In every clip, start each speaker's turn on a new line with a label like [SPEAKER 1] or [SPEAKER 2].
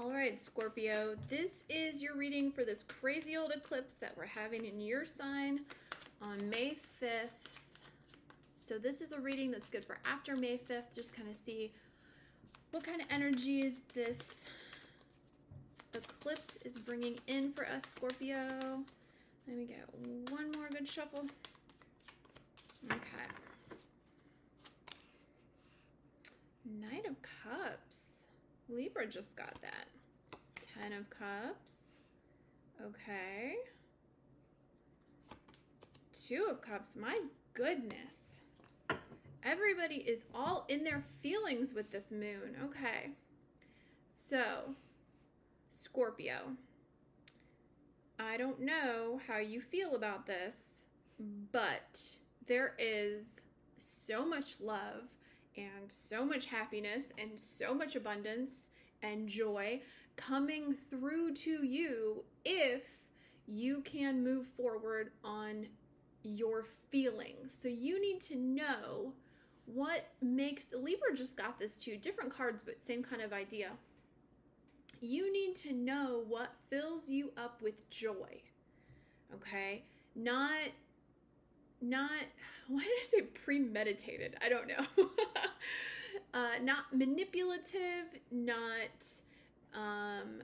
[SPEAKER 1] All right, Scorpio, this is your reading for this crazy old eclipse that we're having in your sign on May 5th. So this is a reading that's good for after May 5th. Just kind of see what kind of energy is this eclipse is bringing in for us, Scorpio. Let me get one more good shuffle. Okay. Knight of Cups. Libra just got that. Ten of Cups. Okay. Two of Cups. My goodness. Everybody is all in their feelings with this moon. Okay. So, Scorpio. I don't know how you feel about this, but there is so much love and so much happiness and so much abundance and joy coming through to you if you can move forward on your feelings. So you need to know what makes Libra just got this too, different cards, but same kind of idea. You need to know what fills you up with joy. Okay? Not not why did I say premeditated? I don't know. uh, not manipulative, not um,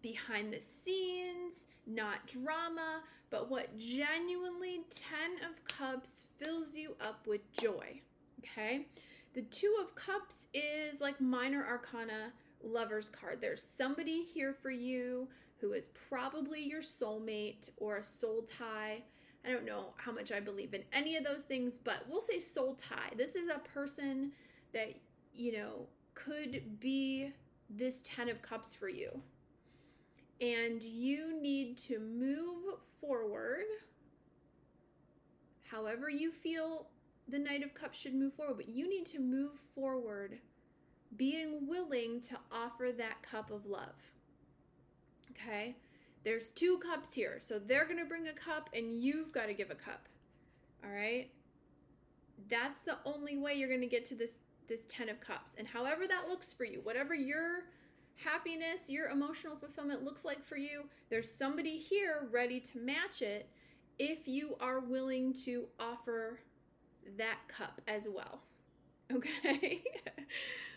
[SPEAKER 1] behind the scenes, not drama, but what genuinely 10 of cups fills you up with joy. Okay? The 2 of cups is like minor arcana lover's card. There's somebody here for you who is probably your soulmate or a soul tie I don't know how much I believe in any of those things, but we'll say soul tie. This is a person that, you know, could be this 10 of cups for you. And you need to move forward however you feel the Knight of Cups should move forward, but you need to move forward being willing to offer that cup of love. Okay? There's two cups here. So they're going to bring a cup and you've got to give a cup. All right? That's the only way you're going to get to this this 10 of cups. And however that looks for you, whatever your happiness, your emotional fulfillment looks like for you, there's somebody here ready to match it if you are willing to offer that cup as well. Okay?